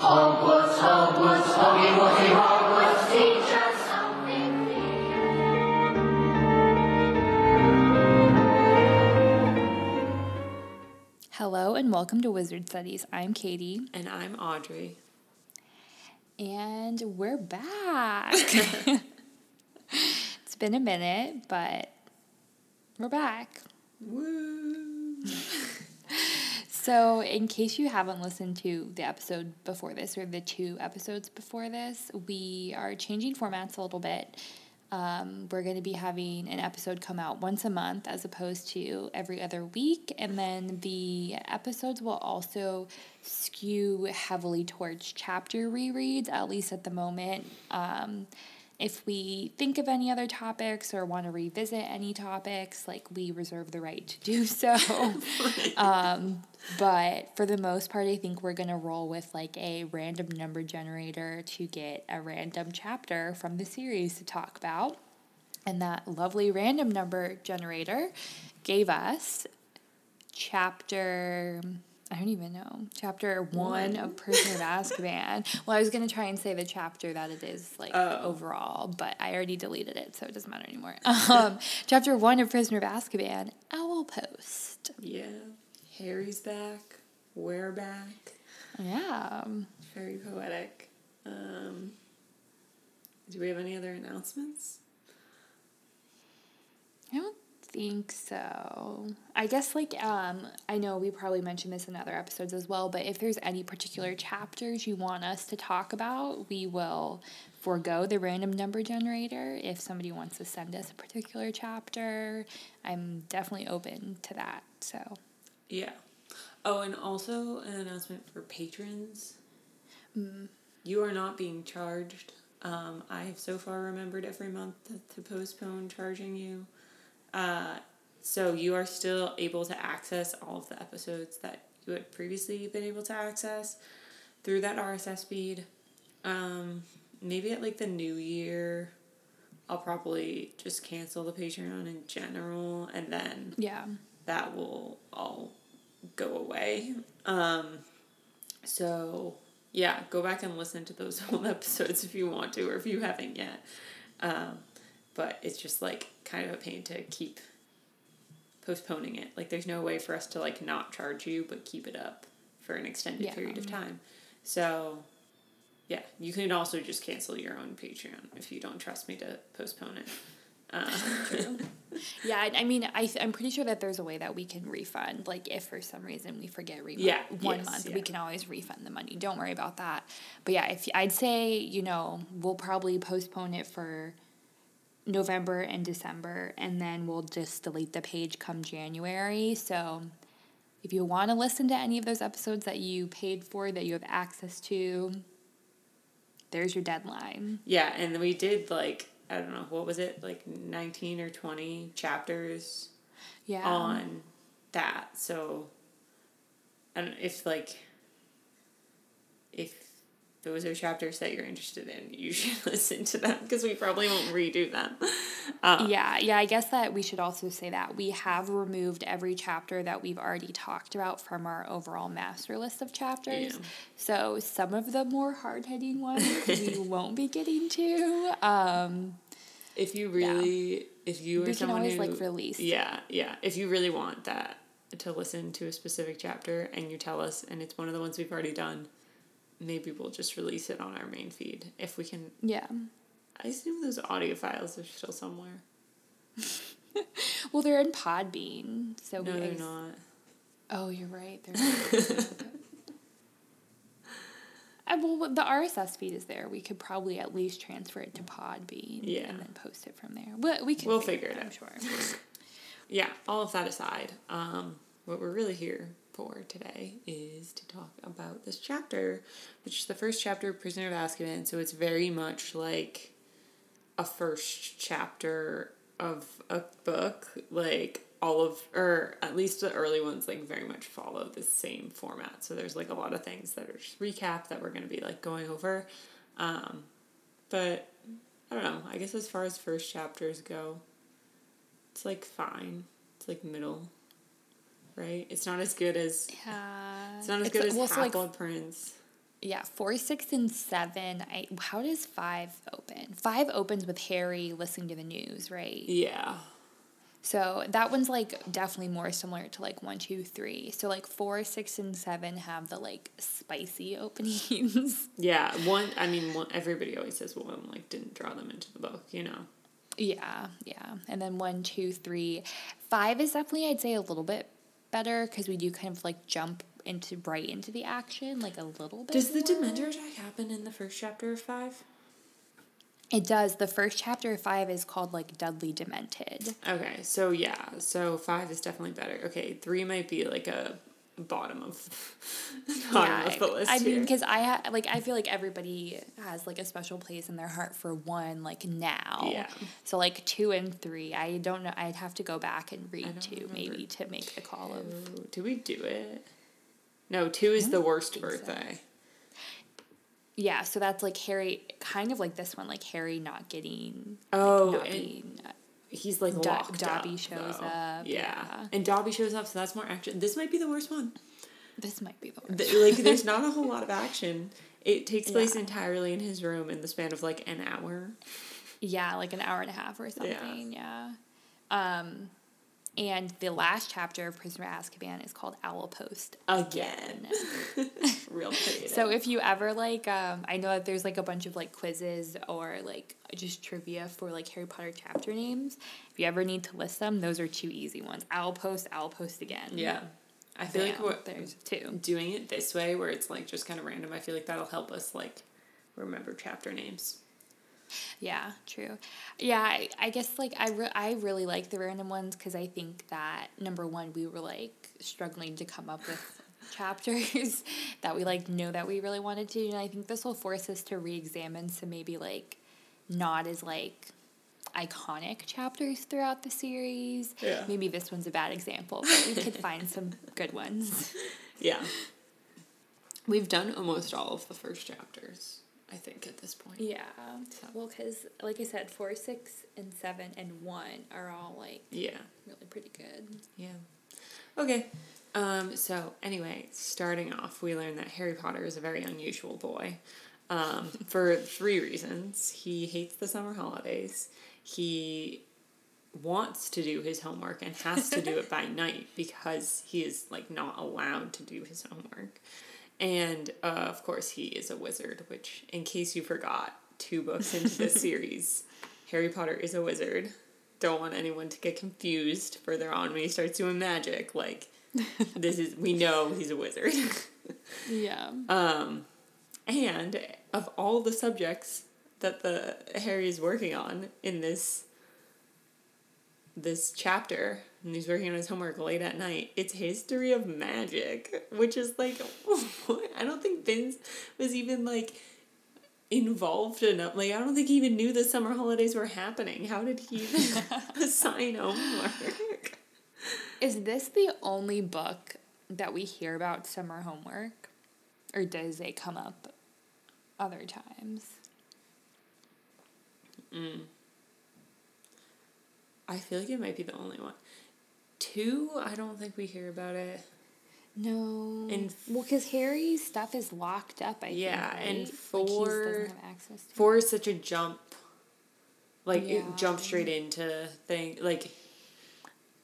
Hogwarts, Hogwarts, Hoggy Woggy Hogwarts, teach us something new. Hello and welcome to Wizard Studies. I'm Katie And I'm Audrey. and we're back. it's been a minute, but we're back. Woo! So, in case you haven't listened to the episode before this or the two episodes before this, we are changing formats a little bit. Um, we're going to be having an episode come out once a month as opposed to every other week. And then the episodes will also skew heavily towards chapter rereads, at least at the moment. Um, if we think of any other topics or want to revisit any topics, like we reserve the right to do so. um, but for the most part, I think we're going to roll with like a random number generator to get a random chapter from the series to talk about. And that lovely random number generator gave us chapter. I don't even know. Chapter one, One. of Prisoner of Azkaban. Well, I was going to try and say the chapter that it is, like, Oh. overall, but I already deleted it, so it doesn't matter anymore. Um, chapter one of Prisoner of Azkaban, Owl Post. Yeah. Harry's back. We're back. Yeah. Very poetic. Um, do we have any other announcements? I don't think so. I guess like um I know we probably mentioned this in other episodes as well, but if there's any particular chapters you want us to talk about, we will forego the random number generator. If somebody wants to send us a particular chapter, I'm definitely open to that. So Yeah. Oh, and also an announcement for patrons. You are not being charged. Um, I have so far remembered every month to, to postpone charging you. Uh, so you are still able to access all of the episodes that you had previously been able to access through that RSS feed. Um, maybe at like the new year, I'll probably just cancel the Patreon in general, and then yeah. that will all go away. Um, so yeah, go back and listen to those old episodes if you want to, or if you haven't yet. Um, but it's just like kind of a pain to keep postponing it. Like there's no way for us to like not charge you, but keep it up for an extended Yeah. period of time. So yeah, you can also just cancel your own Patreon if you don't trust me to postpone it. Uh, Yeah, I I mean, I I'm pretty sure that there's a way that we can refund. Like, if for some reason we forget re- Yeah, one yes, month, yeah. we can always refund the money. Don't worry about that. But yeah, if I'd say you know we'll probably postpone it for November and December, and then we'll just delete the page come January. So if you want to listen to any of those episodes that you paid for that you have access to, there's your deadline. Yeah, and we did like I don't know what was it like nineteen or twenty chapters Yeah. on that. So, and if like if those are chapters that you're interested in, you should listen to them because we probably won't redo them. Uh, Yeah, yeah, I guess that we should also say that we have removed every chapter that we've already talked about from our overall master list of chapters. Yeah. So some of the more hard hitting ones we won't be getting to. Um, If you really, if you are We can someone always, who, like, release. Yeah, yeah. If you really want that to listen to a specific chapter and you tell us, and it's one of the ones we've already done, maybe we'll just release it on our main feed if we can. yeah. I assume those audio files are still somewhere. Well, they're in Podbean, so No, they're not. Oh, you're right. They're not. Uh, well, the RSS feed is there. We could probably at least transfer it to Podbean Yeah. and then post it from there. We, we can We'll figure it out. I'm sure. Yeah, all of that aside, um, what we're really here for today is to talk about this chapter, which is the first chapter of Prisoner of Azkaban. So it's very much like a first chapter of a book. Like all of, or at least the early ones, like very much follow the same format. So there's like a lot of things that are just recap that we're going to be like going over. Um, but I don't know. I guess as far as first chapters go, it's like fine. It's like middle, right? It's not as good as Yeah. it's not as It's- good as well, so, like, Blood Prince. Yeah, four, six, and seven. I how does five open? Five opens with Harry listening to the news, right? Yeah. So that one's like definitely more similar to like one, two, three. So like four, six, and seven have the like spicy openings. Yeah. One. I mean, one, everybody always says one like didn't draw them into the book. You know. yeah, yeah. And then one, two, three, five is definitely I'd say a little bit better because we do kind of like jump into right into the action like a little bit. Does the. Dementor attack happen in the first chapter of five? It does. The first chapter of five is called like Dudley Demented. Okay, so yeah, so five is definitely better. Okay, three might be like a bottom of bottom of the list I mean, because I ha- like I feel like everybody has like a special place in their heart for one like now. Yeah. So like two and three, I don't know. I'd have to go back and read two maybe to make the call of. Do we do it? No, two is the worst think so. birthday. Yeah, so that's like Harry, kind of like this one, like Harry not getting. Oh, like, not and being. Uh, he's like locked Dobby up, shows though. up, Yeah. yeah. and Dobby shows up, so that's more action. This might be the worst one. This might be the worst. The- like, there's not a whole lot of action. It takes place Yeah. entirely in his room in the span of like an hour. Yeah, like an hour and a half or something. Yeah. Um, and the last chapter of Prisoner of Azkaban is called Owl Post Again. Real creative. So if you ever like, um, I know that there's like a bunch of like quizzes or like just trivia for like Harry Potter chapter names. If you ever need to list them, those are two easy ones. Owl Post, Owl Post again. yeah, I feel like Bam, what there's two. doing it this way, where it's like just kind of random. I feel like that'll help us like remember chapter names. Yeah, true. Yeah, I, I guess like I, re- I really like the random ones because I think that number one we were like struggling to come up with chapters that we like know that we really wanted to, and I think this will force us to re-examine some maybe like not as like iconic chapters throughout the series. Yeah. Maybe this one's a bad example, but we could find some good ones. Yeah. We've done almost all of the first chapters, I think, at this point. Yeah. Well, because like I said, four, six, and seven, and one are all like Yeah. really pretty good. Yeah. Okay. Um, so anyway, starting off, we learned that Harry Potter is a very unusual boy. Um, for three reasons. He hates the summer holidays. He wants to do his homework and has to do it by night because he is like not allowed to do his homework. And uh, of course, he is a wizard, which, in case you forgot, two books into this series, Harry Potter is a wizard. Don't want anyone to get confused further on when he starts doing magic. Like, this is, we know he's a wizard. Yeah. Um, and of all the subjects that the Harry is working on in this this chapter, and he's working on his homework late at night, it's history of magic, which is like what? I don't think Binns was even like involved enough. Like I don't think he even knew the summer holidays were happening. How did he even assign homework? Is this the only book that we hear about summer homework? Or does it come up other times? Mm. I feel like it might be the only one. Two, I don't think we hear about it. No. And well, because Harry's stuff is locked up, I Yeah, think. and right? Like, he four- doesn't have access to Four is such a jump. Like Yeah. it jumps straight into thing. Like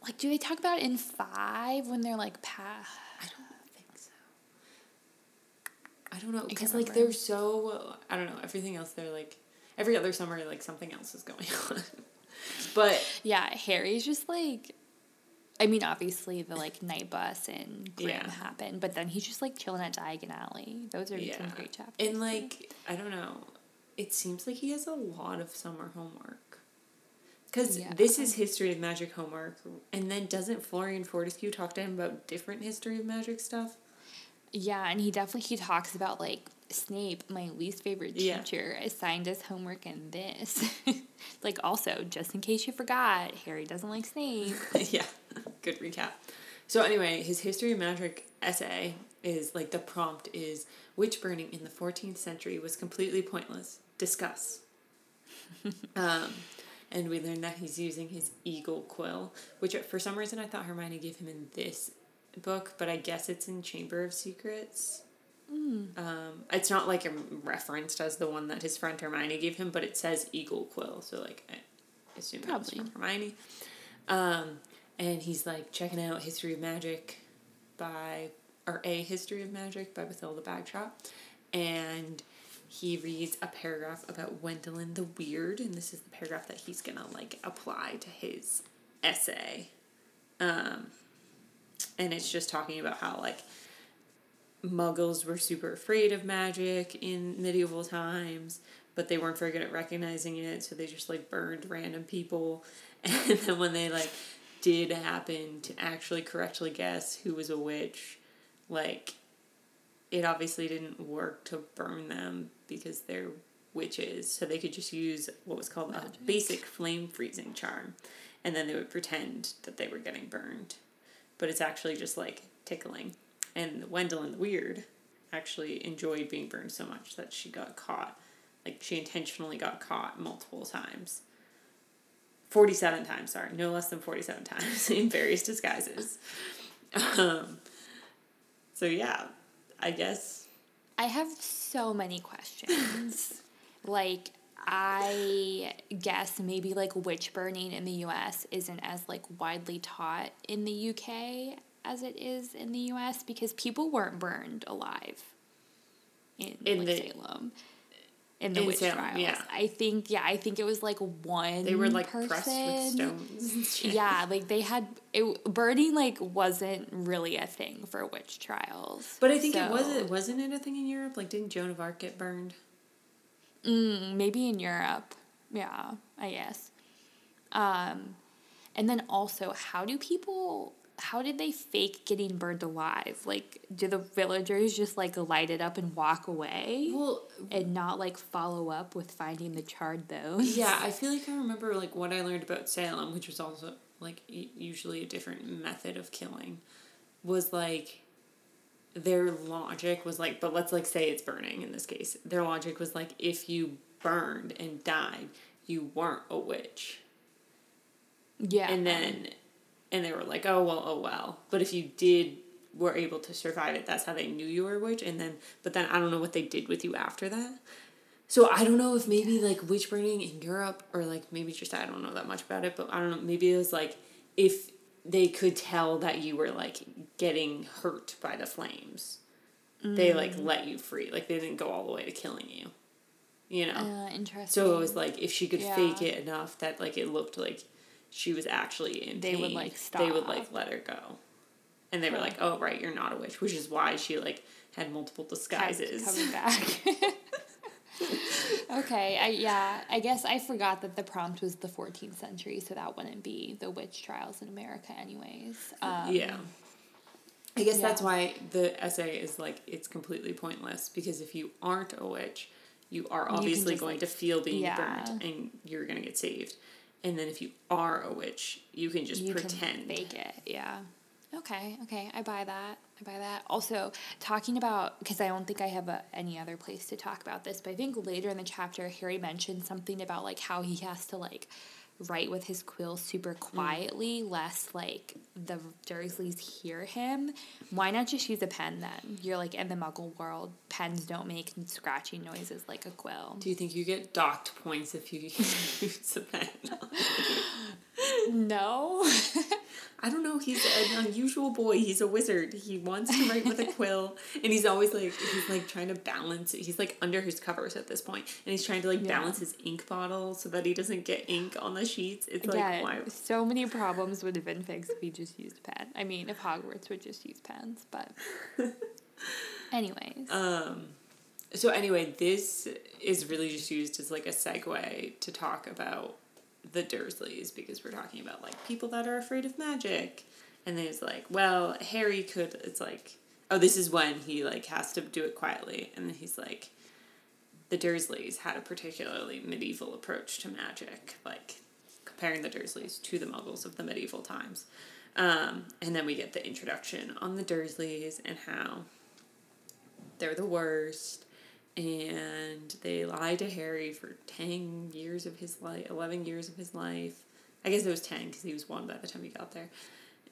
Like, do they talk about it in five when they're like, pa- I don't think so. I don't know because like remember. they're so I don't know everything else. They're like every other summer like something else is going on. but yeah, Harry's just like, I mean, obviously the like Knight Bus and Grim Yeah. happen, but then he's just like chilling at Diagon Alley. Those are yeah, some great chapters. and like I don't know. It seems like he has a lot of summer homework. Because Yeah. this is history of magic homework, and then doesn't Florean Fortescue talk to him about different history of magic stuff? Yeah, and he definitely he talks about like Snape, my least favorite Yeah. teacher, assigned us homework in this. like also, just in case you forgot, Harry doesn't like Snape. yeah, good recap. So anyway, his history of magic essay is like the prompt is witch burning in the 14th century was completely pointless. Discuss. um, and we learned that he's using his eagle quill, which for some reason I thought Hermione gave him in this book, but I guess it's in Chamber of Secrets. Um, it's not like referenced as the one that his friend Hermione gave him, but it says Eagle Quill, so like I assume that was Probably. from Hermione. Um, and he's like checking out History of Magic by or a History of Magic by Bathilda Bagshot, and he reads a paragraph about Gwendolyn the Weird, and this is the paragraph that he's gonna like apply to his essay. Um, and it's just talking about how like muggles were super afraid of magic in medieval times but they weren't very good at recognizing it. So they just like burned random people. And then when they like did happen to actually correctly guess who was a witch like it obviously didn't work to burn them because they're witches so they could just use what was called a basic flame freezing charm and then they would pretend that they were getting burned but it's actually just like tickling. And Gwendolyn the Weird actually enjoyed being burned so much that she got caught. Like she intentionally got caught multiple times. 47 times, sorry, no less than 47 times in various disguises. Um, so yeah, I guess I have so many questions. like, I guess maybe like witch burning in the US isn't as like widely taught in the UK as it is in the US because people weren't burned alive in, In like, the- Salem. In the in witch Salem, trials. yeah. I think yeah, I think it was like one they were like person. pressed with stones. Yeah, like they had it burning like wasn't really a thing for witch trials. But I think it So- was it wasn't it a thing in Europe? Like didn't Joan of Arc get burned? Mm, maybe in Europe. Yeah, I guess. Um, and then also, how do people? How did they fake getting burned alive? Like, do the villagers just like light it up and walk away, Well, and not like follow up with finding the charred bones? Yeah, I feel like I remember like what I learned about Salem, which was also like usually a different method of killing, was like their logic was like, but let's like say it's burning in this case. Their logic was like, if you burned and died, you weren't a witch, yeah. and then, and they were like, oh well, oh well. But if you did were able to survive it, that's how they knew you were a witch. And then, but then I don't know what they did with you after that. So I don't know if maybe like witch burning in Europe or like maybe just I don't know that much about it, but I don't know. Maybe it was like if they could tell that you were like getting hurt by the flames, they like let you free. Like they didn't go all the way to killing you. You know. uh, interesting. so it was like if she could fake it enough that like it looked like she was actually in They would, pain, like, They would like let her go. And they were like, "Oh, right, you're not a witch," which is why she like had multiple disguises. coming back. okay, I yeah, I guess I forgot that the prompt was the 14th century, so that wouldn't be the witch trials in America, anyways. Um, yeah. I guess that's why the essay is like it's completely pointless because if you aren't a witch, you are obviously just, going like, to feel being yeah. burnt and you're gonna get saved. And then if you are a witch, you can just you pretend. can fake it. Yeah. Okay. Okay. I buy that. I buy that. Also, talking about because I don't think I have a, any other place to talk about this, but I think later in the chapter, Harry mentioned something about like how he has to like write with his quill super Mm. quietly, lest like the Dursleys hear him. Why not just use a pen then? You're like in the Muggle world. Pens don't make scratchy noises like a quill. Do you think you get docked points if you use a pen? No. I don't know. He's an unusual boy. He's a wizard. He wants to write with a quill, and he's always like he's like trying to balance. He's like under his covers at this point, and he's trying to like Yeah. balance his ink bottle so that he doesn't get ink on the sheets. It's like yeah, why? so many problems would have been fixed if we just used a pen. I mean, if Hogwarts would just use pens, but anyways. Um. So anyway, this is really just used as like a segue to talk about the Dursleys because we're talking about like people that are afraid of magic, and then it's like, well, Harry could. It's like, oh, this is when he like has to do it quietly, and then he's like, the Dursleys had a particularly medieval approach to magic, like comparing the Dursleys to the Muggles of the medieval times. Um, and then we get the introduction on the Dursleys and how they're the worst and they lied to harry for 10 years of his life 11 years of his life i guess it was 10 because he was one by the time he got there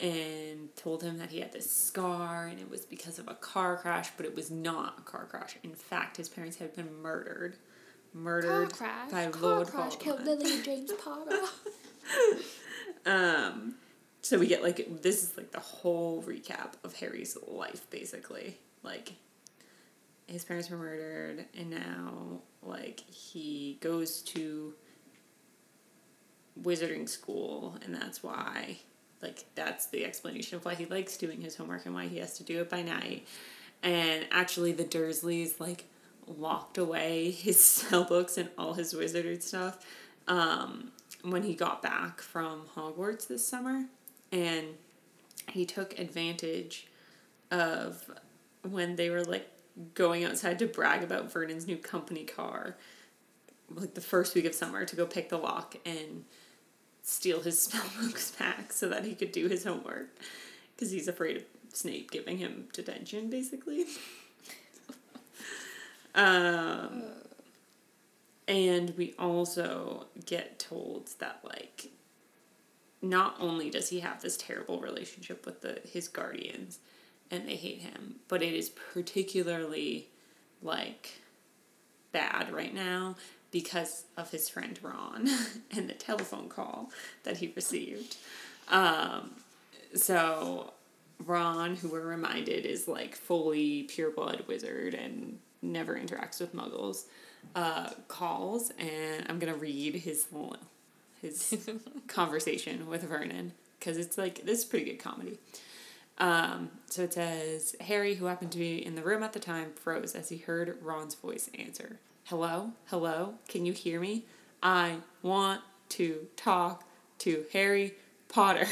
and told him that he had this scar and it was because of a car crash, but it was not a car crash. In fact, his parents had been murdered. Murdered Car crash. by car Lord crash killed Lily and James Potter. Um, so we get like this is like the whole recap of Harry's life, basically. Like his parents were murdered, and now like he goes to wizarding school, and that's why. Like that's the explanation of why he likes doing his homework and why he has to do it by night. And actually, the Dursleys like locked away his spell books and all his wizardry stuff um, when he got back from Hogwarts this summer, and he took advantage of when they were like going outside to brag about Vernon's new company car, like the first week of summer, to go pick the lock and steal his spell books back so that he could do his homework because he's afraid of Snape giving him detention, basically. um, and we also get told that like not only does he have this terrible relationship with the his guardians and they hate him, but it is particularly like bad right now because of his friend Ron and the telephone call that he received. Um, so Ron, who we're reminded is like fully pure blood wizard and never interacts with muggles, uh, calls and I'm gonna read his his conversation with Vernon because it's like this is pretty good comedy. Um, so it says Harry, who happened to be in the room at the time, froze as he heard Ron's voice answer. Hello, hello, can you hear me? I want to talk to Harry Potter.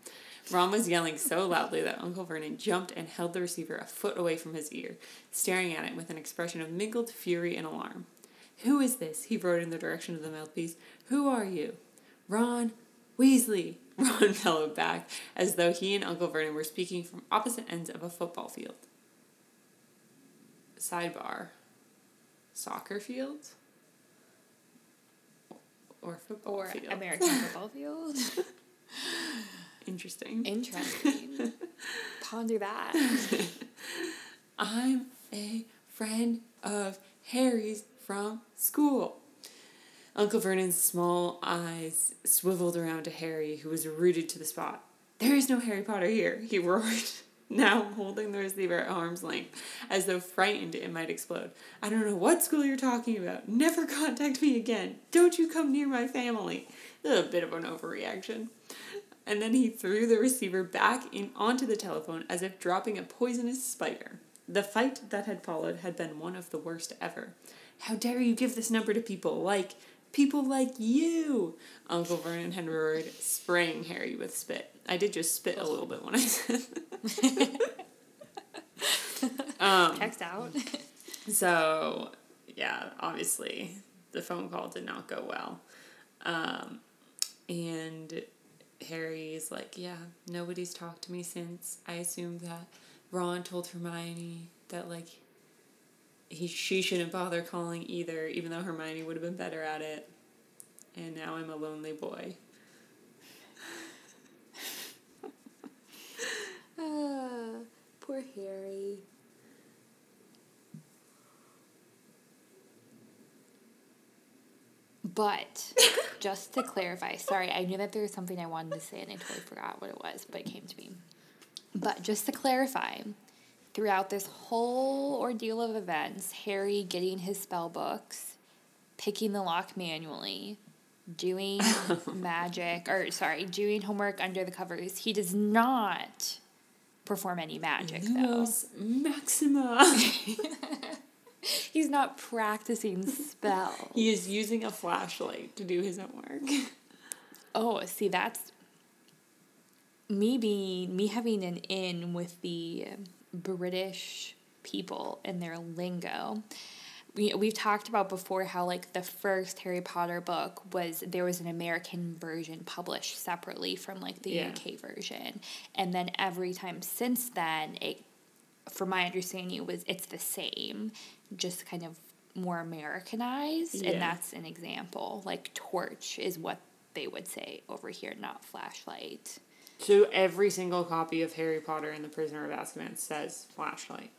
Ron was yelling so loudly that Uncle Vernon jumped and held the receiver a foot away from his ear, staring at it with an expression of mingled fury and alarm. Who is this? He wrote in the direction of the mouthpiece. Who are you? Ron Weasley, Ron bellowed back, as though he and Uncle Vernon were speaking from opposite ends of a football field. Sidebar soccer field? Or football or field? American football field. Interesting. Interesting. Ponder that. I'm a friend of Harry's from school. Uncle Vernon's small eyes swiveled around to Harry, who was rooted to the spot. There is no Harry Potter here, he roared, now holding the receiver at arm's length, as though frightened it might explode. I don't know what school you're talking about. Never contact me again. Don't you come near my family. A bit of an overreaction. And then he threw the receiver back in onto the telephone as if dropping a poisonous spider. The fight that had followed had been one of the worst ever. How dare you give this number to people like people like you? Uncle Vernon had roared, spraying Harry with spit. I did just spit a little bit when I said um, Text out. so, yeah, obviously the phone call did not go well. Um, and Harry's like, yeah, nobody's talked to me since. I assume that Ron told Hermione that, like, he, she shouldn't bother calling either, even though Hermione would have been better at it. And now I'm a lonely boy. Ah, poor Harry. But just to clarify, sorry, I knew that there was something I wanted to say and I totally forgot what it was, but it came to me. But just to clarify, throughout this whole ordeal of events, Harry getting his spell books, picking the lock manually, doing magic, or sorry, doing homework under the covers, he does not perform any magic though. Lumos Maxima! He's not practicing spells. he is using a flashlight to do his homework. Oh, see, that's me being me having an in with the British people and their lingo. We we've talked about before how like the first Harry Potter book was there was an American version published separately from like the Yeah. UK version, and then every time since then it, from my understanding, it was it's the same, just kind of more Americanized, Yeah. and that's an example. Like torch is what they would say over here, not flashlight. So every single copy of Harry Potter and the Prisoner of Azkaban says flashlight.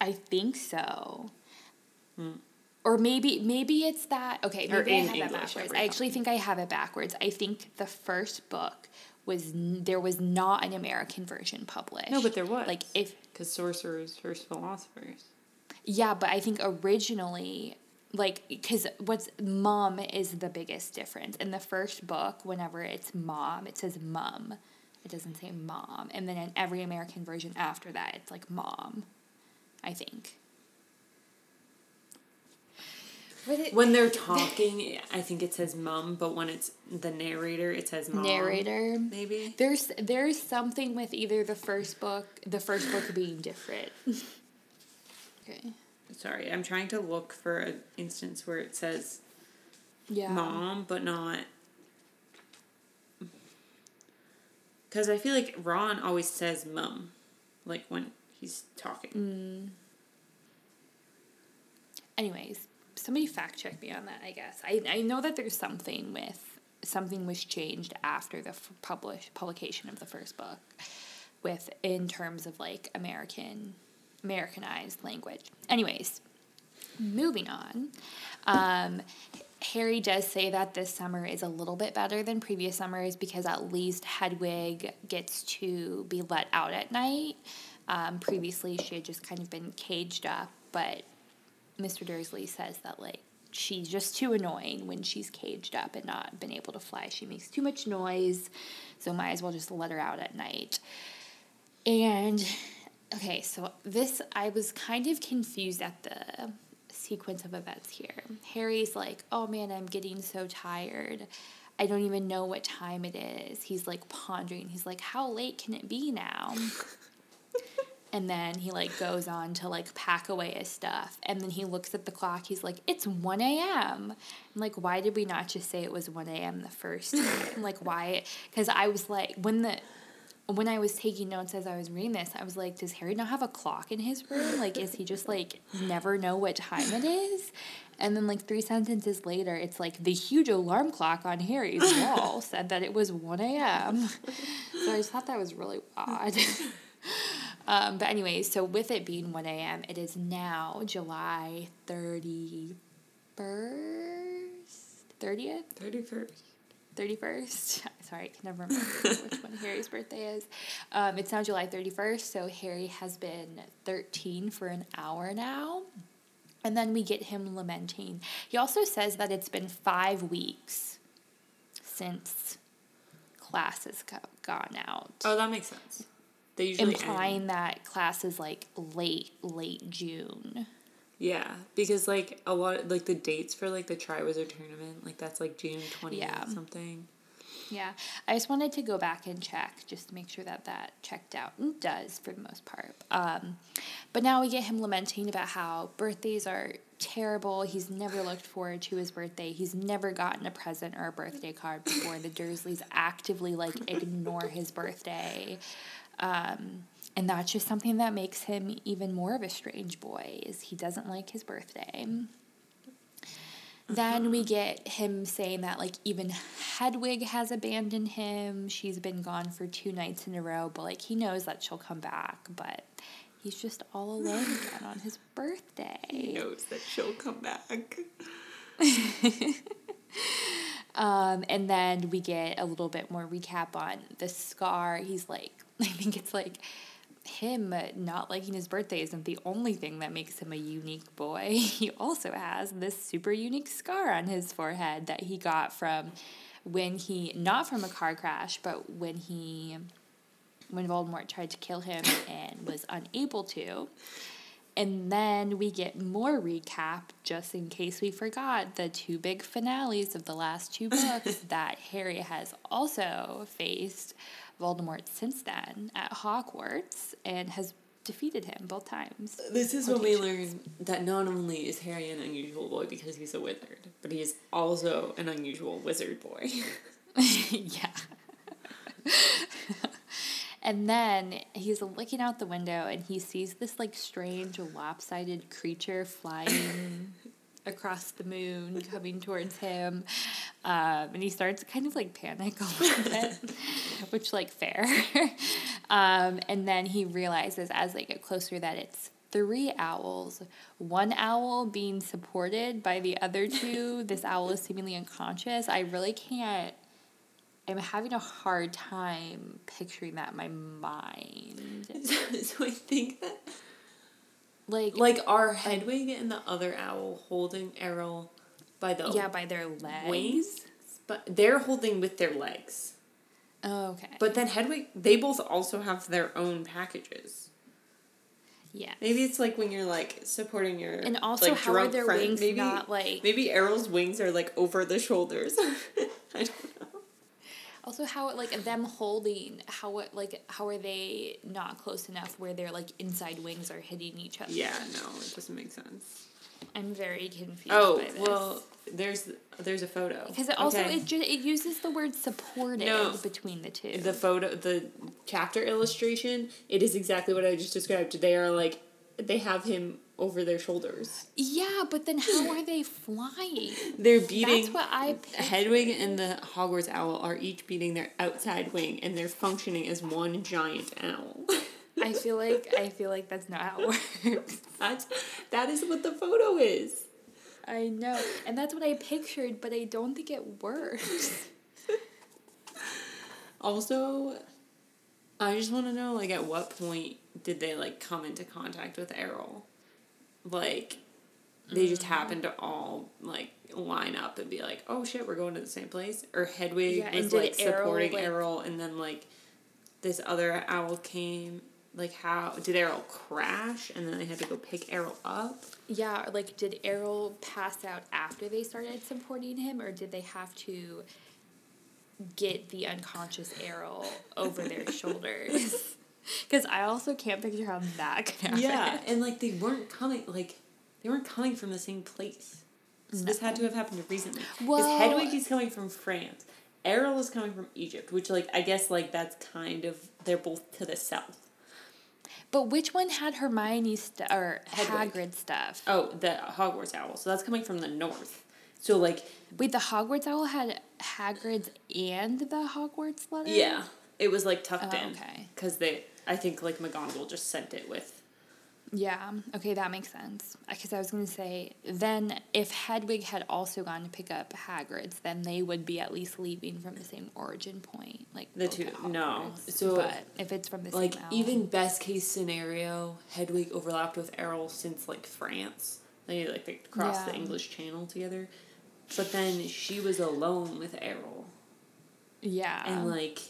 I think so. Hmm. Or maybe maybe it's that okay, Or maybe I have English, that backwards. I actually think I have it backwards. I think the first book was there was not an American version published. No, but there was. Like if Because sorcerers versus philosophers. yeah, but I think originally like because what's mom is the biggest difference. In the first book whenever it's mom it says mum. It doesn't say mom. And then in every american version after that it's like mom i think. It- When they're talking, I think it says mum, but when it's the narrator, it says mom. narrator. Maybe. there's there's something with either the first book the first book being different. Okay Sorry, I'm trying to look for an instance where it says yeah mom, but not. Because I feel like Ron always says mum, like when he's talking. Mm. anyways somebody fact check me on that i guess i, I know that there's something with something was changed after the f- publish publication of the first book with in terms of like american americanized language anyways moving on um, harry does say that this summer is a little bit better than previous summers because at least hedwig gets to be let out at night um, previously she had just kind of been caged up but Mr. Dursley says that like she's just too annoying when she's caged up and not been able to fly. She makes too much noise, so might as well just let her out at night. And okay, so this I was kind of confused at the sequence of events here. Harry's like, "Oh man, I'm getting so tired. I don't even know what time it is." He's like pondering. He's like, "How late can it be now?" And then he like goes on to like pack away his stuff. And then he looks at the clock. He's like, it's 1 a.m. I'm like, why did we not just say it was 1 a.m. the first time? I'm like, why? Because I was like, when the. When I was taking notes as I was reading this, I was like, does Harry not have a clock in his room? Like, is he just like never know what time it is? And then, like, three sentences later, it's like the huge alarm clock on Harry's wall said that it was 1 a.m. So I just thought that was really odd. Um, but anyways, so with it being 1 a.m., it is now July 31st? 30th? 31st. 31st. Sorry, I can never remember which one Harry's birthday is. Um, it's now July 31st, so Harry has been 13 for an hour now. And then we get him lamenting. He also says that it's been five weeks since class has go- gone out. Oh, that makes sense. They usually implying end. that class is like late late June. Yeah, because like a lot, like the dates for like the Triwizard tournament, like that's like June twentieth Yeah. something. Yeah, I just wanted to go back and check just to make sure that that checked out. And does for the most part. Um, but now we get him lamenting about how birthdays are terrible. He's never looked forward to his birthday. He's never gotten a present or a birthday card before. the Dursleys actively like ignore his birthday. Um, and that's just something that makes him even more of a strange boy is he doesn't like his birthday. Then we get him saying that like even Hedwig has abandoned him. She's been gone for two nights in a row, but like he knows that she'll come back, but he's just all alone again on his birthday. He knows that she'll come back. Um, and then we get a little bit more recap on the scar. He's like, I think it's like him not liking his birthday isn't the only thing that makes him a unique boy. He also has this super unique scar on his forehead that he got from when he, not from a car crash, but when he, when Voldemort tried to kill him and was unable to. And then we get more recap, just in case we forgot, the two big finales of the last two books that Harry has also faced Voldemort since then at Hogwarts and has defeated him both times. This is when we learn that not only is Harry an unusual boy because he's a wizard, but he is also an unusual wizard boy. yeah. and then he's looking out the window and he sees this like strange lopsided creature flying across the moon coming towards him. Um, and he starts kind of like panic a little bit, which like fair. um, and then he realizes as they get closer that it's three owls, one owl being supported by the other two. this owl is seemingly unconscious. I really can't. I'm having a hard time picturing that in my mind. so I think that Like, like are Hedwig and the other owl holding Errol by the yeah, by their legs. wings, but they're holding with their legs. Oh, okay. But then Hedwig, they both also have their own packages. yeah. Maybe it's like when you're like supporting your And also, like, how are their friend. wings maybe, not like? Maybe Errol's wings are like over the shoulders. I don't know. Also, how like them holding? How what like? How are they not close enough where their like inside wings are hitting each other? Yeah, no, it doesn't make sense. I'm very confused. Oh by this. well, there's there's a photo because it also Okay. it ju- it uses the word supported No. between the two. the photo the chapter illustration it is exactly what I just described. They are like they have him over their shoulders. yeah, but then how are they flying? They're beating. That's what I pictured. Hedwig and the Hogwarts owl are each beating their outside wing, and they're functioning as one giant owl. I feel like I feel like that's not how it works. That's that is what the photo is. I know, and that's what I pictured, but I don't think it works. Also, I just want to know like at what point did they like come into contact with Errol? Like they just Mm. happened to all like line up and be like, "Oh shit, we're going to the same place." Or Hedwig Yeah, was like Errol, supporting like- Errol and then like this other owl came like how did Errol crash and then they had to go pick Errol up? Yeah, or, like did Errol pass out after they started supporting him, or did they have to get the unconscious Errol over their shoulders? Because I also can't picture how that could happen. Yeah, and like they weren't coming like they weren't coming from the same place. So this had to have happened recently. Because Hedwig is coming from France. Errol is coming from Egypt, which like I guess like that's kind of they're both to the south. But which one had Hermione st- or Hedwig. Hagrid stuff? Oh, the Hogwarts owl. So that's coming from the north. So like Wait, the Hogwarts owl had Hagrid's and the Hogwarts letter. yeah, it was like tucked Oh, in. okay. Because they, I think like McGonagall just sent it with. Yeah. Okay, that makes sense. Because I was going to say, then if Hedwig had also gone to pick up Hagrid's, then they would be at least leaving from the same origin point, like The two- no. So, but if it's from the like same owl, even best case scenario, Hedwig overlapped with Errol since like France. They like they crossed the English Channel together, but then she was alone with Errol, yeah, and like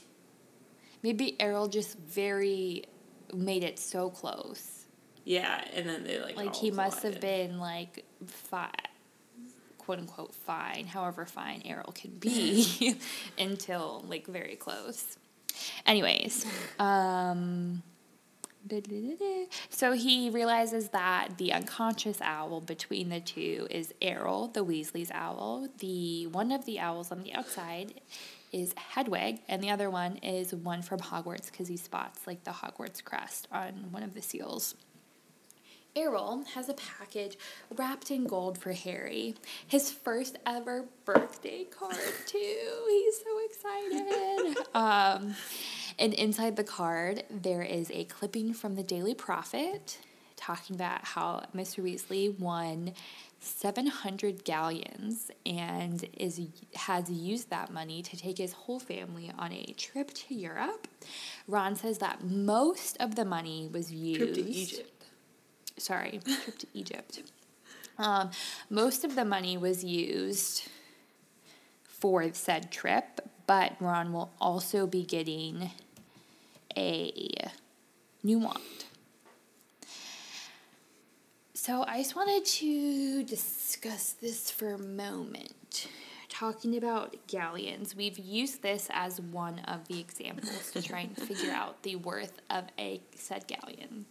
maybe Errol just very made it so close. yeah, and then they like Like he must have been like fine, quote unquote fine, however fine Errol can be, until like very close. Anyways, um, so he realizes that the unconscious owl between the two is Errol, the Weasley's owl. The one of the owls on the outside is Hedwig, and the other one is one from Hogwarts because he spots like the Hogwarts crest on one of the seals. Errol has a package wrapped in gold for Harry. His first ever birthday card, too. He's so excited. um, and inside the card, there is a clipping from the Daily Prophet talking about how Mr. Weasley won 700 galleons and is has used that money to take his whole family on a trip to Europe. Ron says that most of the money was used trip to Egypt. sorry, trip to Egypt. Um, most of the money was used for said trip, but Ron will also be getting a new wand. So I just wanted to discuss this for a moment. Talking about galleons, we've used this as one of the examples to try and figure out the worth of a said galleon.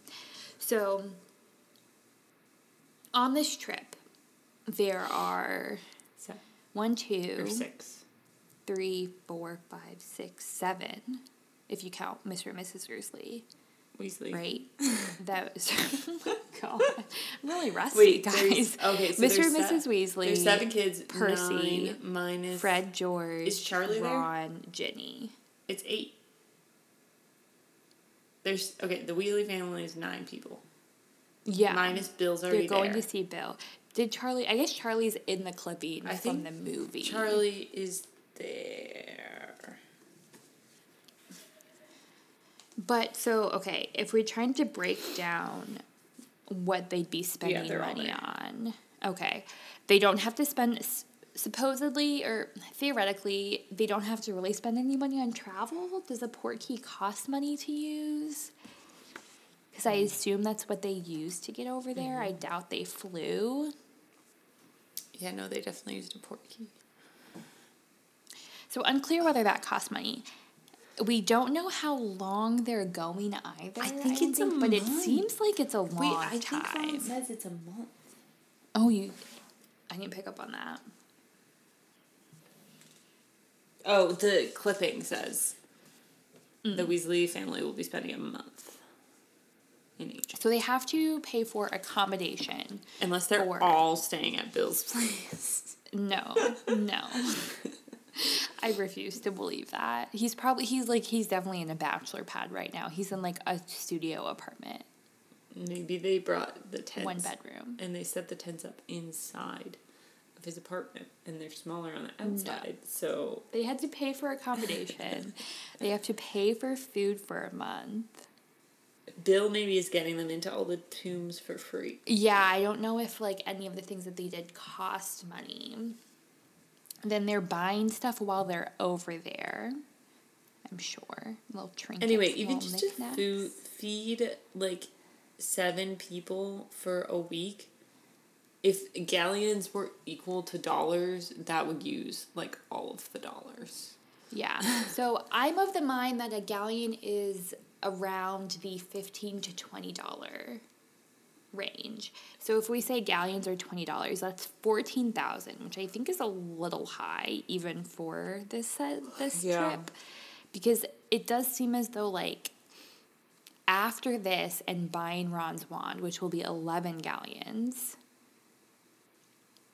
So on this trip, there are So, one, or six. three, four, five, six, seven, if you count Mr. and Mrs. Dursley. Weasley. right? that was oh god, I'm really rusty, Wait, guys. okay, so Mr. and se- Mrs. Weasley, There's seven kids. Percy, minus Fred, George, Is Charlie there? Ron, Ginny. It's eight. There's okay. The Weasley family is nine people. Yeah, Minus Bill's they're going there. to see Bill. Did Charlie? I guess Charlie's in the clipping I from think the movie. Charlie is there. But so okay, if we're trying to break down what they'd be spending they're money on, okay, they don't have to spend supposedly or theoretically they don't have to really spend any money on travel. Does a port key cost money to use? Because I assume that's what they used to get over there. I mm-hmm. doubt they flew. Yeah, no, they definitely used a port key. So unclear whether that cost money. We don't know how long they're going either. I think it's a month, but it seems like it's a long Wait, I time. Ron says it's a month. Oh, you. I didn't pick up on that. Oh, the clipping says mm. the Weasley family will be spending a month in Egypt. So they have to pay for accommodation. Unless they're Or- all staying at Bill's place. No, no. I refuse to believe that. He's probably he's like he's definitely in a bachelor pad right now. He's in like a studio apartment, Maybe they brought the tents. one bedroom. And they set the tents up inside of his apartment. And they're smaller on the outside. So They had to pay for accommodation. they have to pay for food for a month. Bill maybe is getting them into all the tombs for free. Yeah, I don't know if like any of the things that they did cost money. Then they're buying stuff while they're over there. I'm sure little trinkets. Anyway, even just to knickknacks. food, feed like seven people for a week, if galleons were equal to dollars, that would use like all of the dollars. Yeah. So I'm of the mind that a galleon is around the fifteen to twenty dollar range. So if we say galleons are twenty dollars, that's fourteen thousand, which I think is a little high even for this set, this Yeah. trip, because it does seem as though like after this and buying Ron's wand, which will be eleven galleons.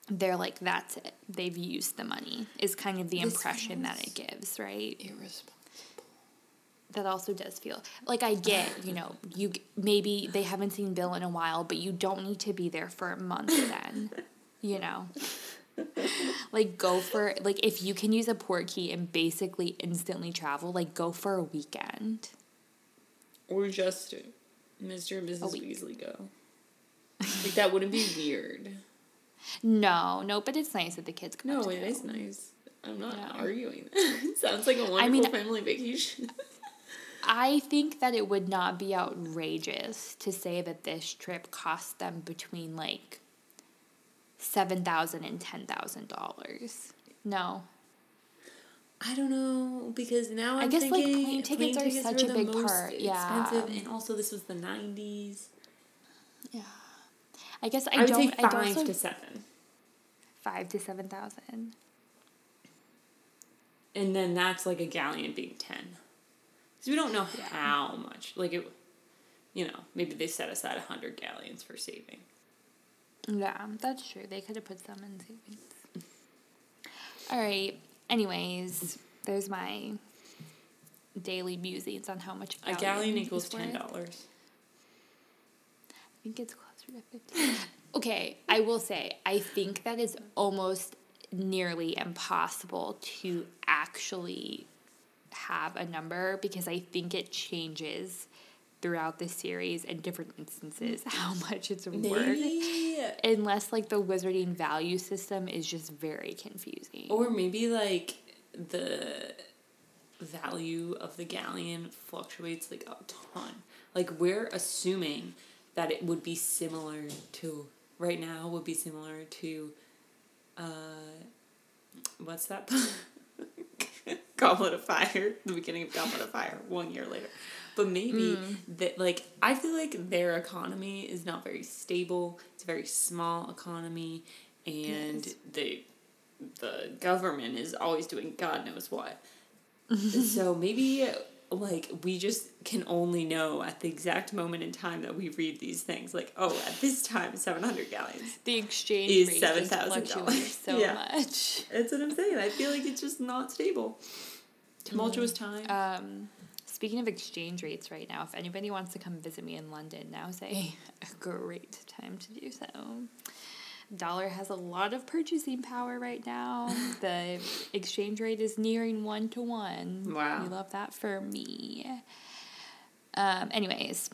They're like, that's it. They've used the money, is kind of the This impression that it gives, right? Irresponsible. That also does feel like I get, you know, you maybe they haven't seen Bill in a while, but you don't need to be there for a month then, you know. Like go for like if you can use a port key and basically instantly travel, like go for a weekend. Or just Mr. and Mrs. Weasley go. Like that wouldn't be weird. No, no, but it's nice that the kids come. No, it is nice. I'm not Yeah. arguing. it sounds like a wonderful mean- family vacation. I think that it would not be outrageous to say that this trip cost them between like seven thousand and ten thousand dollars. No. I don't know because now I'm guess, like, thinking plane tickets are tickets such were a big part, yeah. Expensive, and also this was the '90s. Yeah. I guess I, I, don't. say I don't five to seven, five to seven thousand. and then that's like a galleon being ten. Because we don't know how much. Like it, you know, maybe they set aside a hundred galleons for saving. Yeah, that's true. They could have put some in savings. All right. Anyways, there's my daily musings on how much A galleon equals ten dollars. I think it's closer to fifteen. okay, I will say I think that is almost nearly impossible to actually have a number because I think it changes throughout the series in different instances how much it's worth. Unless like the wizarding value system is just very confusing. or maybe like the value of the galleon fluctuates like a ton. Like we're assuming that it would be similar to right now would be similar to uh what's that Goblet of Fire, the beginning of Goblet of Fire, one year later. But maybe hmm. that like I feel like their economy is not very stable. It's a very small economy and Yes. the the government is always doing God knows what. so maybe like we just can only know at the exact moment in time that we read these things. Like, oh, at this time, seven hundred galleons. The exchange Is rate just $7,000. so Yeah. much. That's what I'm saying. I feel like it's just not stable. Tumultuous time. Um, speaking of exchange rates right now, if anybody wants to come visit me in London, now's a, a great time to do so. Dollar has a lot of purchasing power right now. the exchange rate is nearing one to one. Wow. We love that for me. Um, anyways,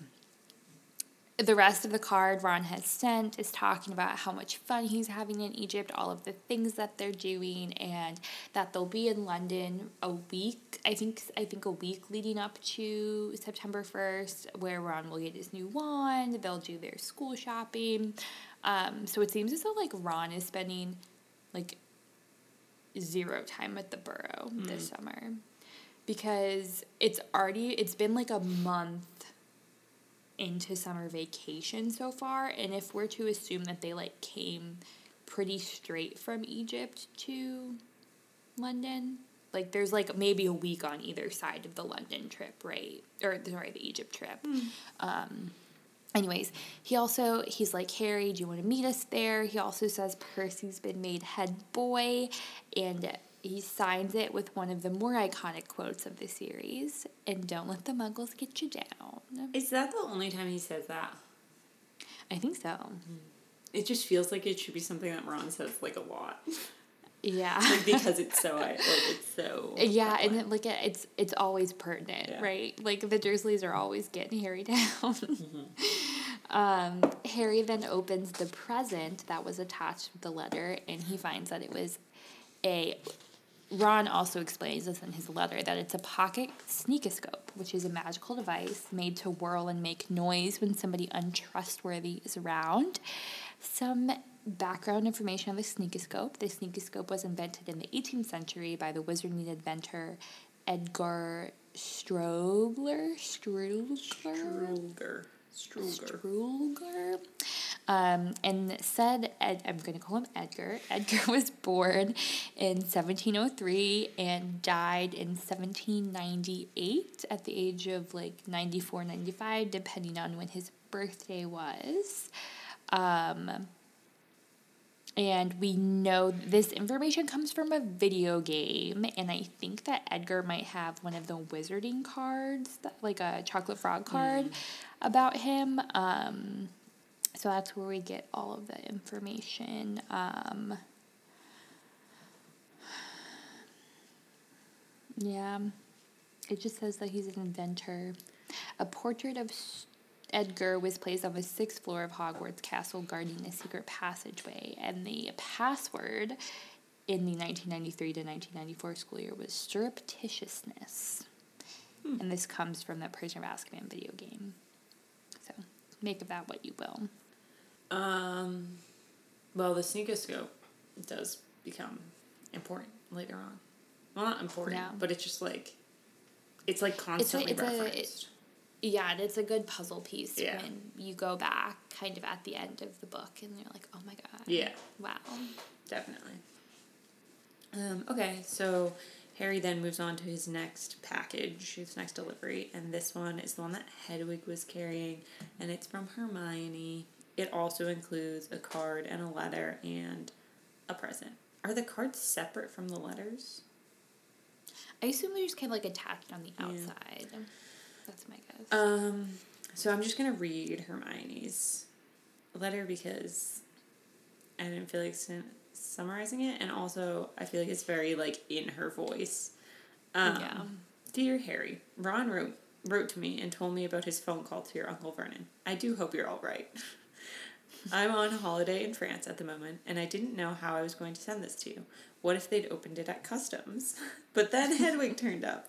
the rest of the card Ron has sent is talking about how much fun he's having in Egypt, all of the things that they're doing, and that they'll be in London a week. I think I think a week leading up to September first, where Ron will get his new wand. They'll do their school shopping. Um, so it seems as though like Ron is spending like zero time at the Burrow this summer because it's already it's been like a month into summer vacation so far and if we're to assume that they like came pretty straight from Egypt to London like there's like maybe a week on either side of the London trip right? Or sorry the Egypt trip. Um anyways he also he's like Harry do you want to meet us there? He also says Percy's been made head boy and he signs it with one of the more iconic quotes of the series and don't let the muggles get you down Is that the only time he says that? I think so. It just feels like it should be something that Ron says like a lot, Yeah. like because it's so like it's so. yeah, and it, like it's it's always pertinent, Yeah. right? Like the Dursleys are always getting Harry down. um, Harry then opens the present that was attached with the letter, and he finds that it was a. Ron also explains this in his letter that it's a pocket sneakoscope, which is a magical device made to whirl and make noise when somebody untrustworthy is around. Some background information on the sneakoscope. The sneakoscope was invented in the 18th century by the wizard inventor Edgar Strogler. Strugler? Strulger. Strulger. Strulger. Um, and said, Ed, I'm going to call him Edgar. Edgar was born in 1703 and died in 1798 at the age of like 94, 95, depending on when his birthday was. Um, and we know this information comes from a video game, and I think that Edgar might have one of the wizarding cards, that, like a chocolate frog card, about him. Um, so that's where we get all of the information. Um, yeah, it just says that he's an inventor. A portrait of Edgar was placed on the sixth floor of Hogwarts Castle, guarding a secret passageway, and the password in the 1993 to 1994 school year was surreptitiousness. And this comes from the Prisoner of Azkaban video game. So make of that what you will. Um, well, the sneakoscope does become important later on. Well, not important, Yeah. but it's just like it's like constantly it's a- it- referenced. Yeah, and it's a good puzzle piece Yeah. when you go back kind of at the end of the book and you're like, oh my god. yeah, Wow. definitely. Um, okay, so Harry then moves on to his next package, his next delivery, and this one is the one that Hedwig was carrying, and it's from Hermione. It also includes a card and a letter and a present. Are the cards separate from the letters? I assume they're just kind of like attached on the outside. That's my guess. Um, so I'm just gonna read Hermione's letter because I didn't feel like summarizing it, and also I feel like it's very like in her voice. Um, Yeah. Dear Harry, Ron wrote wrote to me and told me about his phone call to your uncle Vernon. I do hope you're all right. I'm on holiday in France at the moment, and I didn't know how I was going to send this to you. What if they'd opened it at customs? But then Hedwig turned up.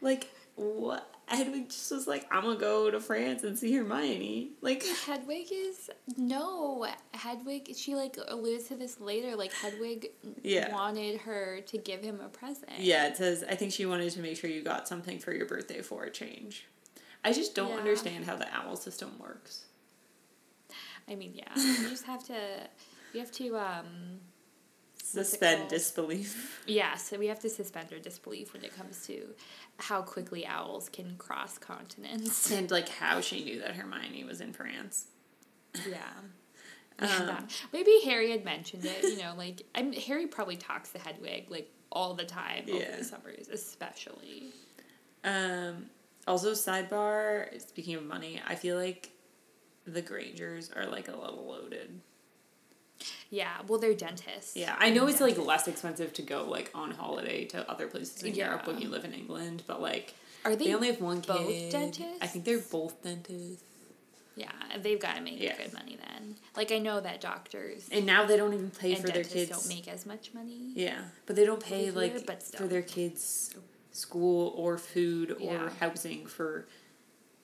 Like, what? Hedwig just was like, I'm gonna go to France and see Hermione. Like, Hedwig is no Hedwig. She like alludes to this later. Like Hedwig Yeah. wanted her to give him a present. yeah, it says, I think she wanted to make sure you got something for your birthday for a change. I just don't Yeah. understand how the owl system works. I mean, yeah. You just have to. You have to um, Suspend disbelief. Yeah, so we have to suspend our disbelief when it comes to how quickly owls can cross continents. And like how she knew that Hermione was in France. Yeah. Um. Maybe Harry had mentioned it, you know, like I'm Harry probably talks to Hedwig like all the time over Yeah. the summers, especially. Um, also, sidebar. Speaking of money, I feel like the Grangers are like a little loaded. Yeah, well they're dentists. Yeah, I know it's like less expensive to go like on holiday to other places in Europe when you live in England, but like Are they, they, only have one kid. both dentists? I think they're both dentists. Yeah, they've got to make Yeah. good money then. Like I know that doctors And now they don't even pay for their kids. don't make as much money. yeah, but they don't pay like for their kids' school or food or Yeah. housing for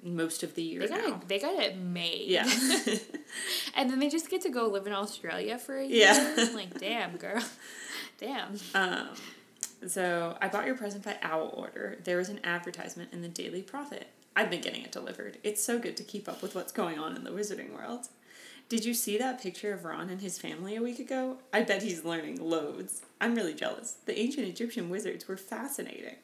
most of the year They got now. it. They got it made. Yeah. and then they just get to go live in Australia for a year. Yeah. like, damn, girl, damn. Um, so I bought your present by owl order. There was an advertisement in the Daily Prophet. I've been getting it delivered. It's so good to keep up with what's going on in the wizarding world. Did you see that picture of Ron and his family a week ago? I bet he's learning loads. I'm really jealous. The ancient Egyptian wizards were fascinating.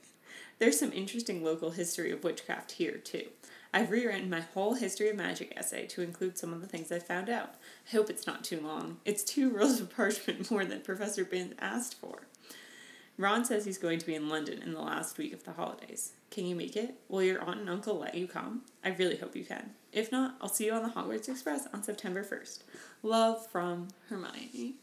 There's some interesting local history of witchcraft here, too. I've rewritten my whole history of magic essay to include some of the things I found out. I hope it's not too long. It's two rolls of parchment more than Professor Binns asked for. Ron says he's going to be in London in the last week of the holidays. Can you make it? Will your aunt and uncle let you come? I really hope you can. If not, I'll see you on the Hogwarts Express on September 1st. Love from Hermione.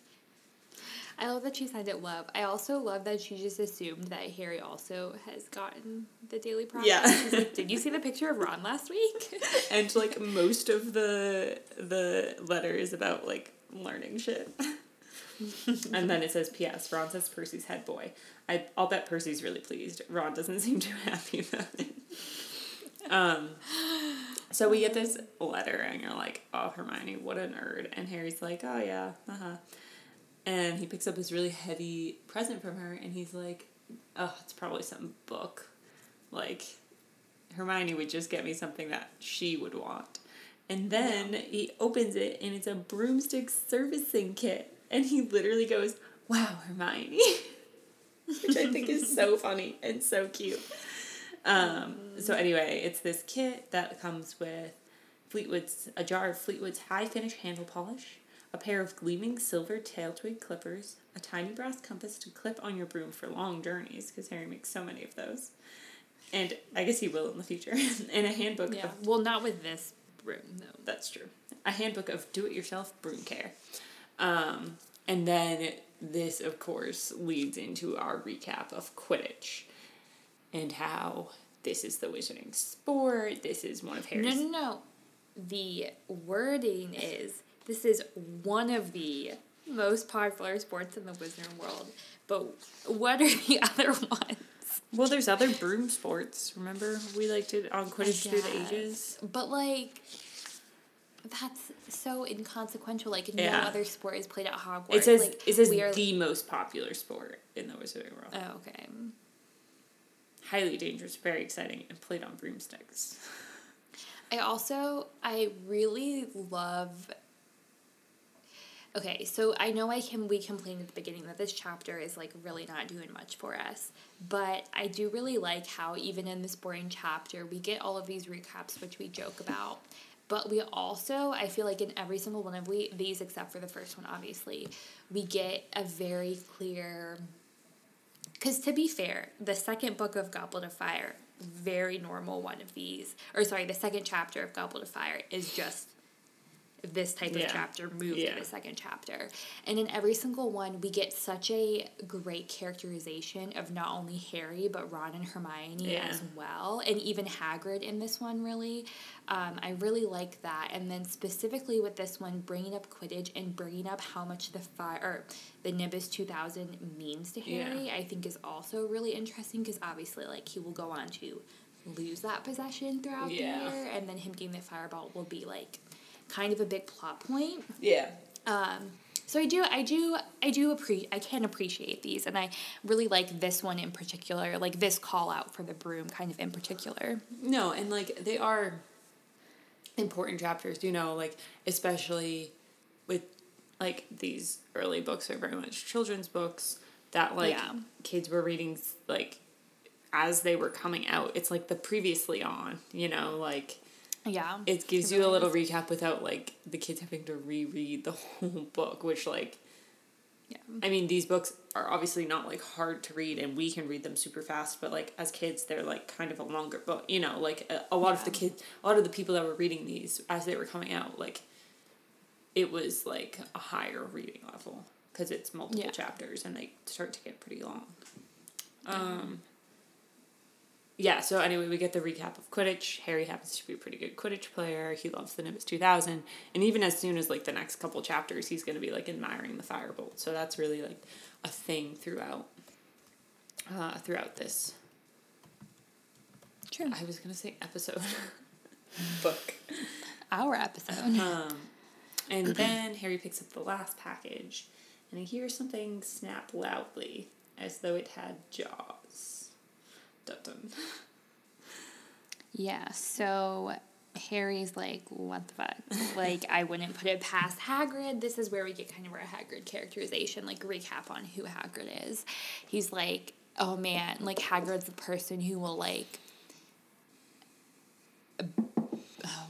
I love that she signed it love. I also love that she just assumed that Harry also has gotten the Daily Prophet. Yeah. Like, did you see the picture of Ron last week? And like most of the the letter is about like learning shit. and then it says P.S. Ron says Percy's head boy. I I'll bet Percy's really pleased. Ron doesn't seem too happy about it. Um so we get this letter and you're like, oh Hermione, what a nerd. And Harry's like, oh yeah, uh-huh. And he picks up this really heavy present from her and he's like, oh, it's probably some book. Like Hermione would just get me something that she would want. And then he opens it and it's a broomstick servicing kit. And he literally goes, Wow, Hermione. Which I think is so funny and so cute. Um, so anyway, it's this kit that comes with Fleetwood's a jar of Fleetwood's high finish handle polish, a pair of gleaming silver tail twig clippers, a tiny brass compass to clip on your broom for long journeys, because Harry makes so many of those. And I guess he will in the future. and a handbook yeah. of Well, not with this broom, though. that's true. A handbook of do it yourself broom care. Um, and then this, of course, leads into our recap of Quidditch and how this is the wizarding sport. This is one of Harry's. No, no, no. The wording is this is one of the most popular sports in the Wizarding world. But what are the other ones? Well, there's other broom sports. Remember, we liked it on Quidditch through the ages. But like, that's so inconsequential. Like no Yeah. other sport is played at Hogwarts. It says like, it says we are- the most popular sport in the wizarding world. Oh, okay. Highly dangerous, very exciting, and played on broomsticks. I also I really love Okay, so I know I can we complained at the beginning that this chapter is like really not doing much for us. But I do really like how even in this boring chapter we get all of these recaps which we joke about. But we also, I feel like in every single one of we these except for the first one obviously, we get a very clear because to be fair, the second book of Goblet of Fire, very normal one of these, or sorry, the second chapter of Goblet of Fire is just this type Yeah. of chapter moved Yeah. to the second chapter. And in every single one, we get such a great characterization of not only Harry, but Ron and Hermione Yeah. as well. And even Hagrid in this one, really. Um, I really like that. And then specifically with this one, bringing up Quidditch and bringing up how much the fire, or the Nimbus 2000 means to. Harry, I think is also really interesting because obviously, like, he will go on to lose that possession throughout the year. And then him getting the Firebolt will be, like, kind of a big plot point. Yeah. Um, so I do, I do, I do appreciate, I can appreciate these, and I really like this one in particular, like this call out for the broom, kind of in particular. No, and like they are important chapters, you know, like especially with like these early books are very much children's books that like Yeah. kids were reading like as they were coming out. It's like the previously on, you know, like Yeah. it gives you a little is. recap without like the kids having to reread the whole book, which like Yeah. I mean these books are obviously not like hard to read and we can read them super fast, but like as kids they're like kind of a longer book, you know, like a, a lot of the kids a lot of the people that were reading these as they were coming out like it was like a higher reading level because it's multiple Yeah. chapters and they start to get pretty long. Um yeah, so anyway, we get the recap of Quidditch. Harry happens to be a pretty good Quidditch player. He loves the Nimbus 2000. And even as soon as like the next couple chapters, he's going to be like admiring the Firebolt. So that's really like a thing throughout uh throughout this. True. I was going to say episode book. Our episode. Um and then Harry picks up the last package and he hears something snap loudly as though it had jaws. Dun dun. Yeah, so Harry's like, what the fuck? like, I wouldn't put it past Hagrid. This is where we get kind of our Hagrid characterization, like, recap on who Hagrid is. He's like, oh man, like, Hagrid's the person who will, like,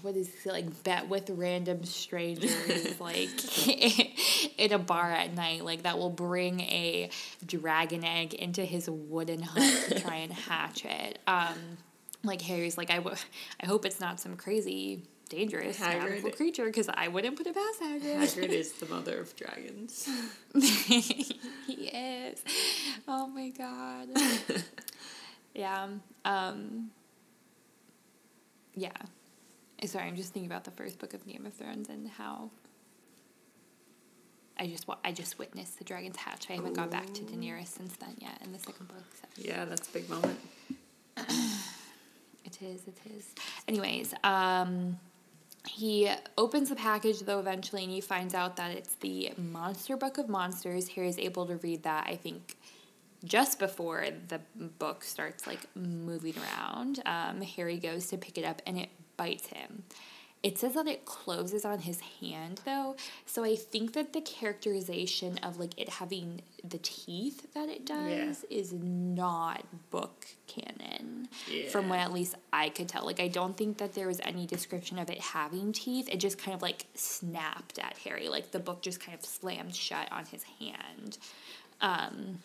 what is he like bet with random strangers like in a bar at night like that will bring a dragon egg into his wooden hut to try and hatch it. Um like harry's like i, w- I hope it's not some crazy dangerous Hagrid- creature because i wouldn't put it past hagrid. Hagrid is the mother of dragons. he is. Oh my god. Yeah um yeah sorry i'm just thinking about the first book of game of thrones and how i just i just witnessed the dragon's hatch i haven't gone back to daenerys since then. Yet in the second book so. Yeah, that's a big moment. it is it is. Anyways um he opens the package though eventually and he finds out that it's the monster book of monsters. Harry's able to read that i think just before the book starts like moving around. Um, harry goes to pick it up and it bites him. It says that it closes on his hand though so i think that the characterization of like it having the teeth that it does is not book canon from what at least i could tell. Like i don't think that there was any description of it having teeth. It just kind of like snapped at harry. Like the book just kind of slammed shut on his hand. Um,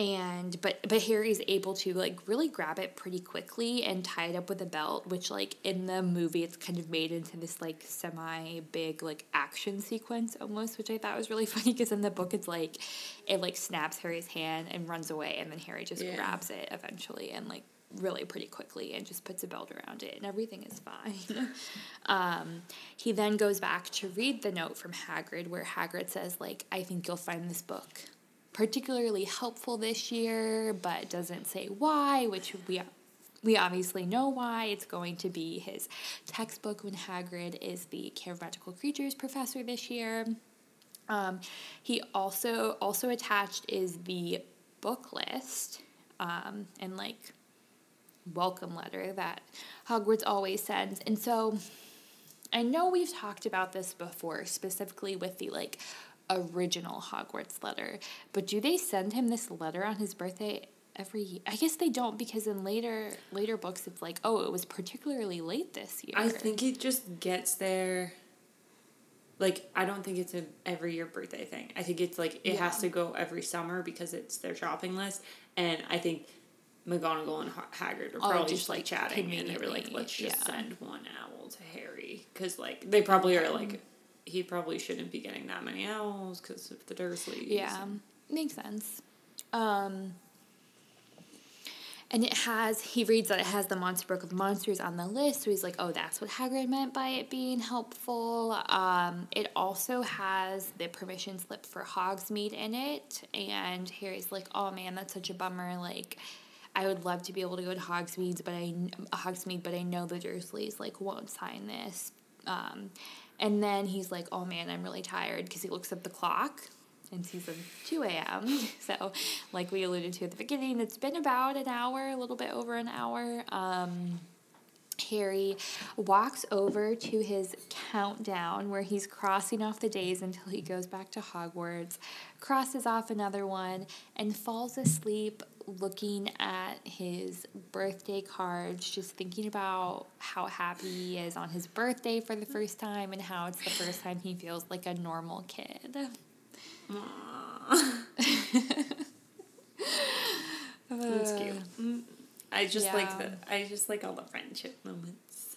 and but but Harry's able to like really grab it pretty quickly and tie it up with a belt, which like in the movie it's kind of made into this like semi big like action sequence almost, which I thought was really funny because in the book it's like it like snaps Harry's hand and runs away, and then Harry just Yeah. grabs it eventually and like really pretty quickly and just puts a belt around it and everything is fine. um, he then goes back to read the note from Hagrid where Hagrid says like I think you'll find this book particularly helpful this year, but doesn't say why, which we we obviously know why. It's going to be his textbook when Hagrid is the Care of Magical Creatures professor this year. Um, he also also attached is the book list um, and like welcome letter that Hogwarts always sends, and so I know we've talked about this before, specifically with the like original Hogwarts letter, but do they send him this letter on his birthday every year? I guess they don't because in later later books it's like, oh, it was particularly late this year. I think it just gets there. Like I don't think it's a every year birthday thing. I think it's like it has to go every summer because it's their shopping list, and I think McGonagall and Ha- Hagrid are Oh, probably just, just like like, chatting, and they were like, "Let's just yeah. send one owl to Harry," because like they probably are like, he probably shouldn't be getting that many owls because of the Dursleys. Yeah, makes sense. Um, and it has, he reads that it has the Monster Book of Monsters on the list, so he's like, oh, that's what Hagrid meant by it being helpful. Um, it also has the permission slip for Hogsmeade in it, and Harry's like, oh man, that's such a bummer. Like, I would love to be able to go to Hogsmeade, but I Hogsmeade, but I know the Dursleys like won't sign this. Um, and then he's like, "Oh man, I'm really tired," because he looks at the clock and sees it's two a.m. So, like we alluded to at the beginning, it's been about an hour, a little bit over an hour. Um, Harry walks over to his countdown where he's crossing off the days until he goes back to Hogwarts, crosses off another one, and falls asleep looking at his birthday cards, just thinking about how happy he is on his birthday for the first time and how it's the first time he feels like a normal kid. That's cute. Mm, I just like the I just like all the friendship moments.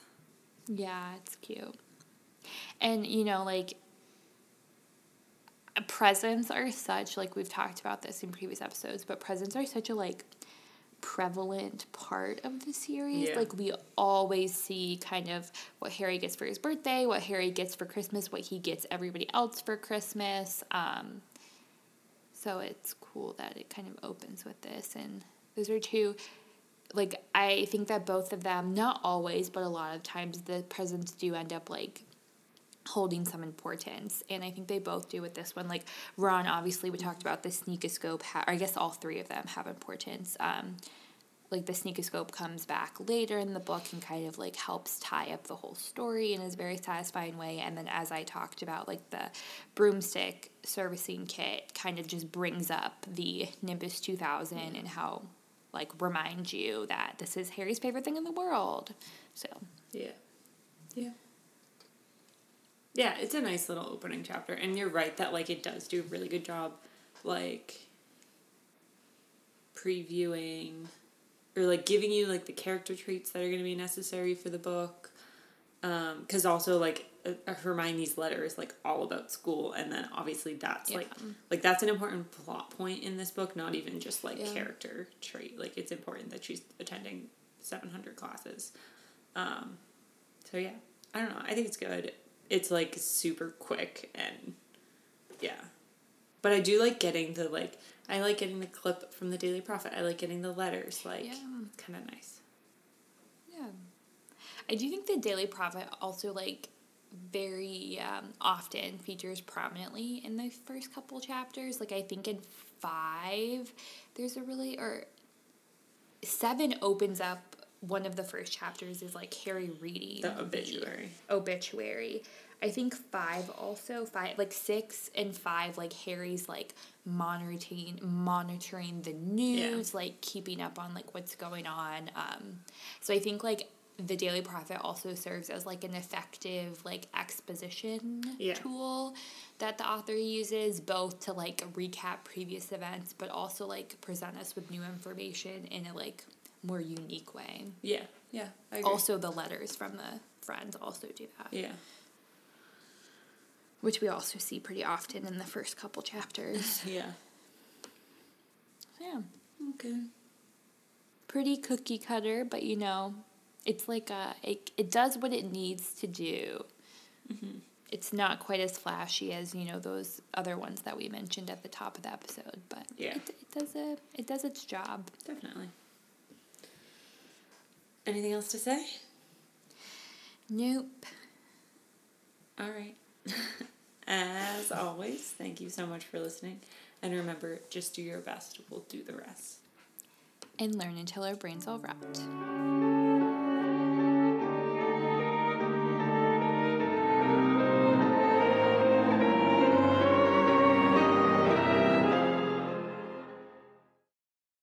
Yeah, it's cute. And you know, like presents are such like we've talked about this in previous episodes, but presents are such a like prevalent part of the series. Yeah. Like we always see kind of what Harry gets for his birthday, what Harry gets for Christmas, what he gets everybody else for Christmas. Um so it's cool that it kind of opens with this and those are two like I think that both of them, not always, but a lot of times the presents do end up like holding some importance. And I think they both do with this one. Like Ron, obviously, we talked about the sneakoscope. Ha- or I guess all three of them have importance. Um, like the sneakoscope comes back later in the book and kind of like helps tie up the whole story in a very satisfying way. And then as I talked about, like the broomstick servicing kit kind of just brings up the Nimbus 2000 and how like remind you that this is Harry's favorite thing in the world. So Yeah. Yeah. Yeah, it's a nice little opening chapter. And you're right that like it does do a really good job like previewing or like giving you like the character traits that are going to be necessary for the book. Um, cuz also like uh, Hermione's letter is like all about school and then obviously that's like like that's an important plot point in this book, not even just like Yeah. character trait. Like it's important that she's attending 700 classes. Um, so yeah, I don't know. I think it's good. It's like super quick and yeah. But I do like getting the like I like getting the clip from the Daily Prophet. I like getting the letters. Like Yeah. kind of nice. Yeah. I do think the Daily Prophet also like very um, often features prominently in the first couple chapters. Like I think in five, there's a really or seven opens up one of the first chapters is like Harry reading The obituary. obituary. I think five also five like six and five like Harry's like monitoring monitoring the news, like keeping up on like what's going on. Um, so I think like the Daily Prophet also serves as like an effective like exposition Yeah. tool that the author uses both to like recap previous events but also like present us with new information in a like more unique way. Yeah. Yeah. Also the letters from the friends also do that Yeah. which we also see pretty often in the first couple chapters. Yeah. yeah, Okay. pretty cookie cutter, but you know, it's like a it, it does what it needs to do. Mm-hmm. It's not quite as flashy as you know those other ones that we mentioned at the top of the episode, but Yeah. it, it does a it does its job. Definitely. Anything else to say? Nope. All right. As always, thank you so much for listening. And remember, just do your best. We'll do the rest. And learn until our brains all rot.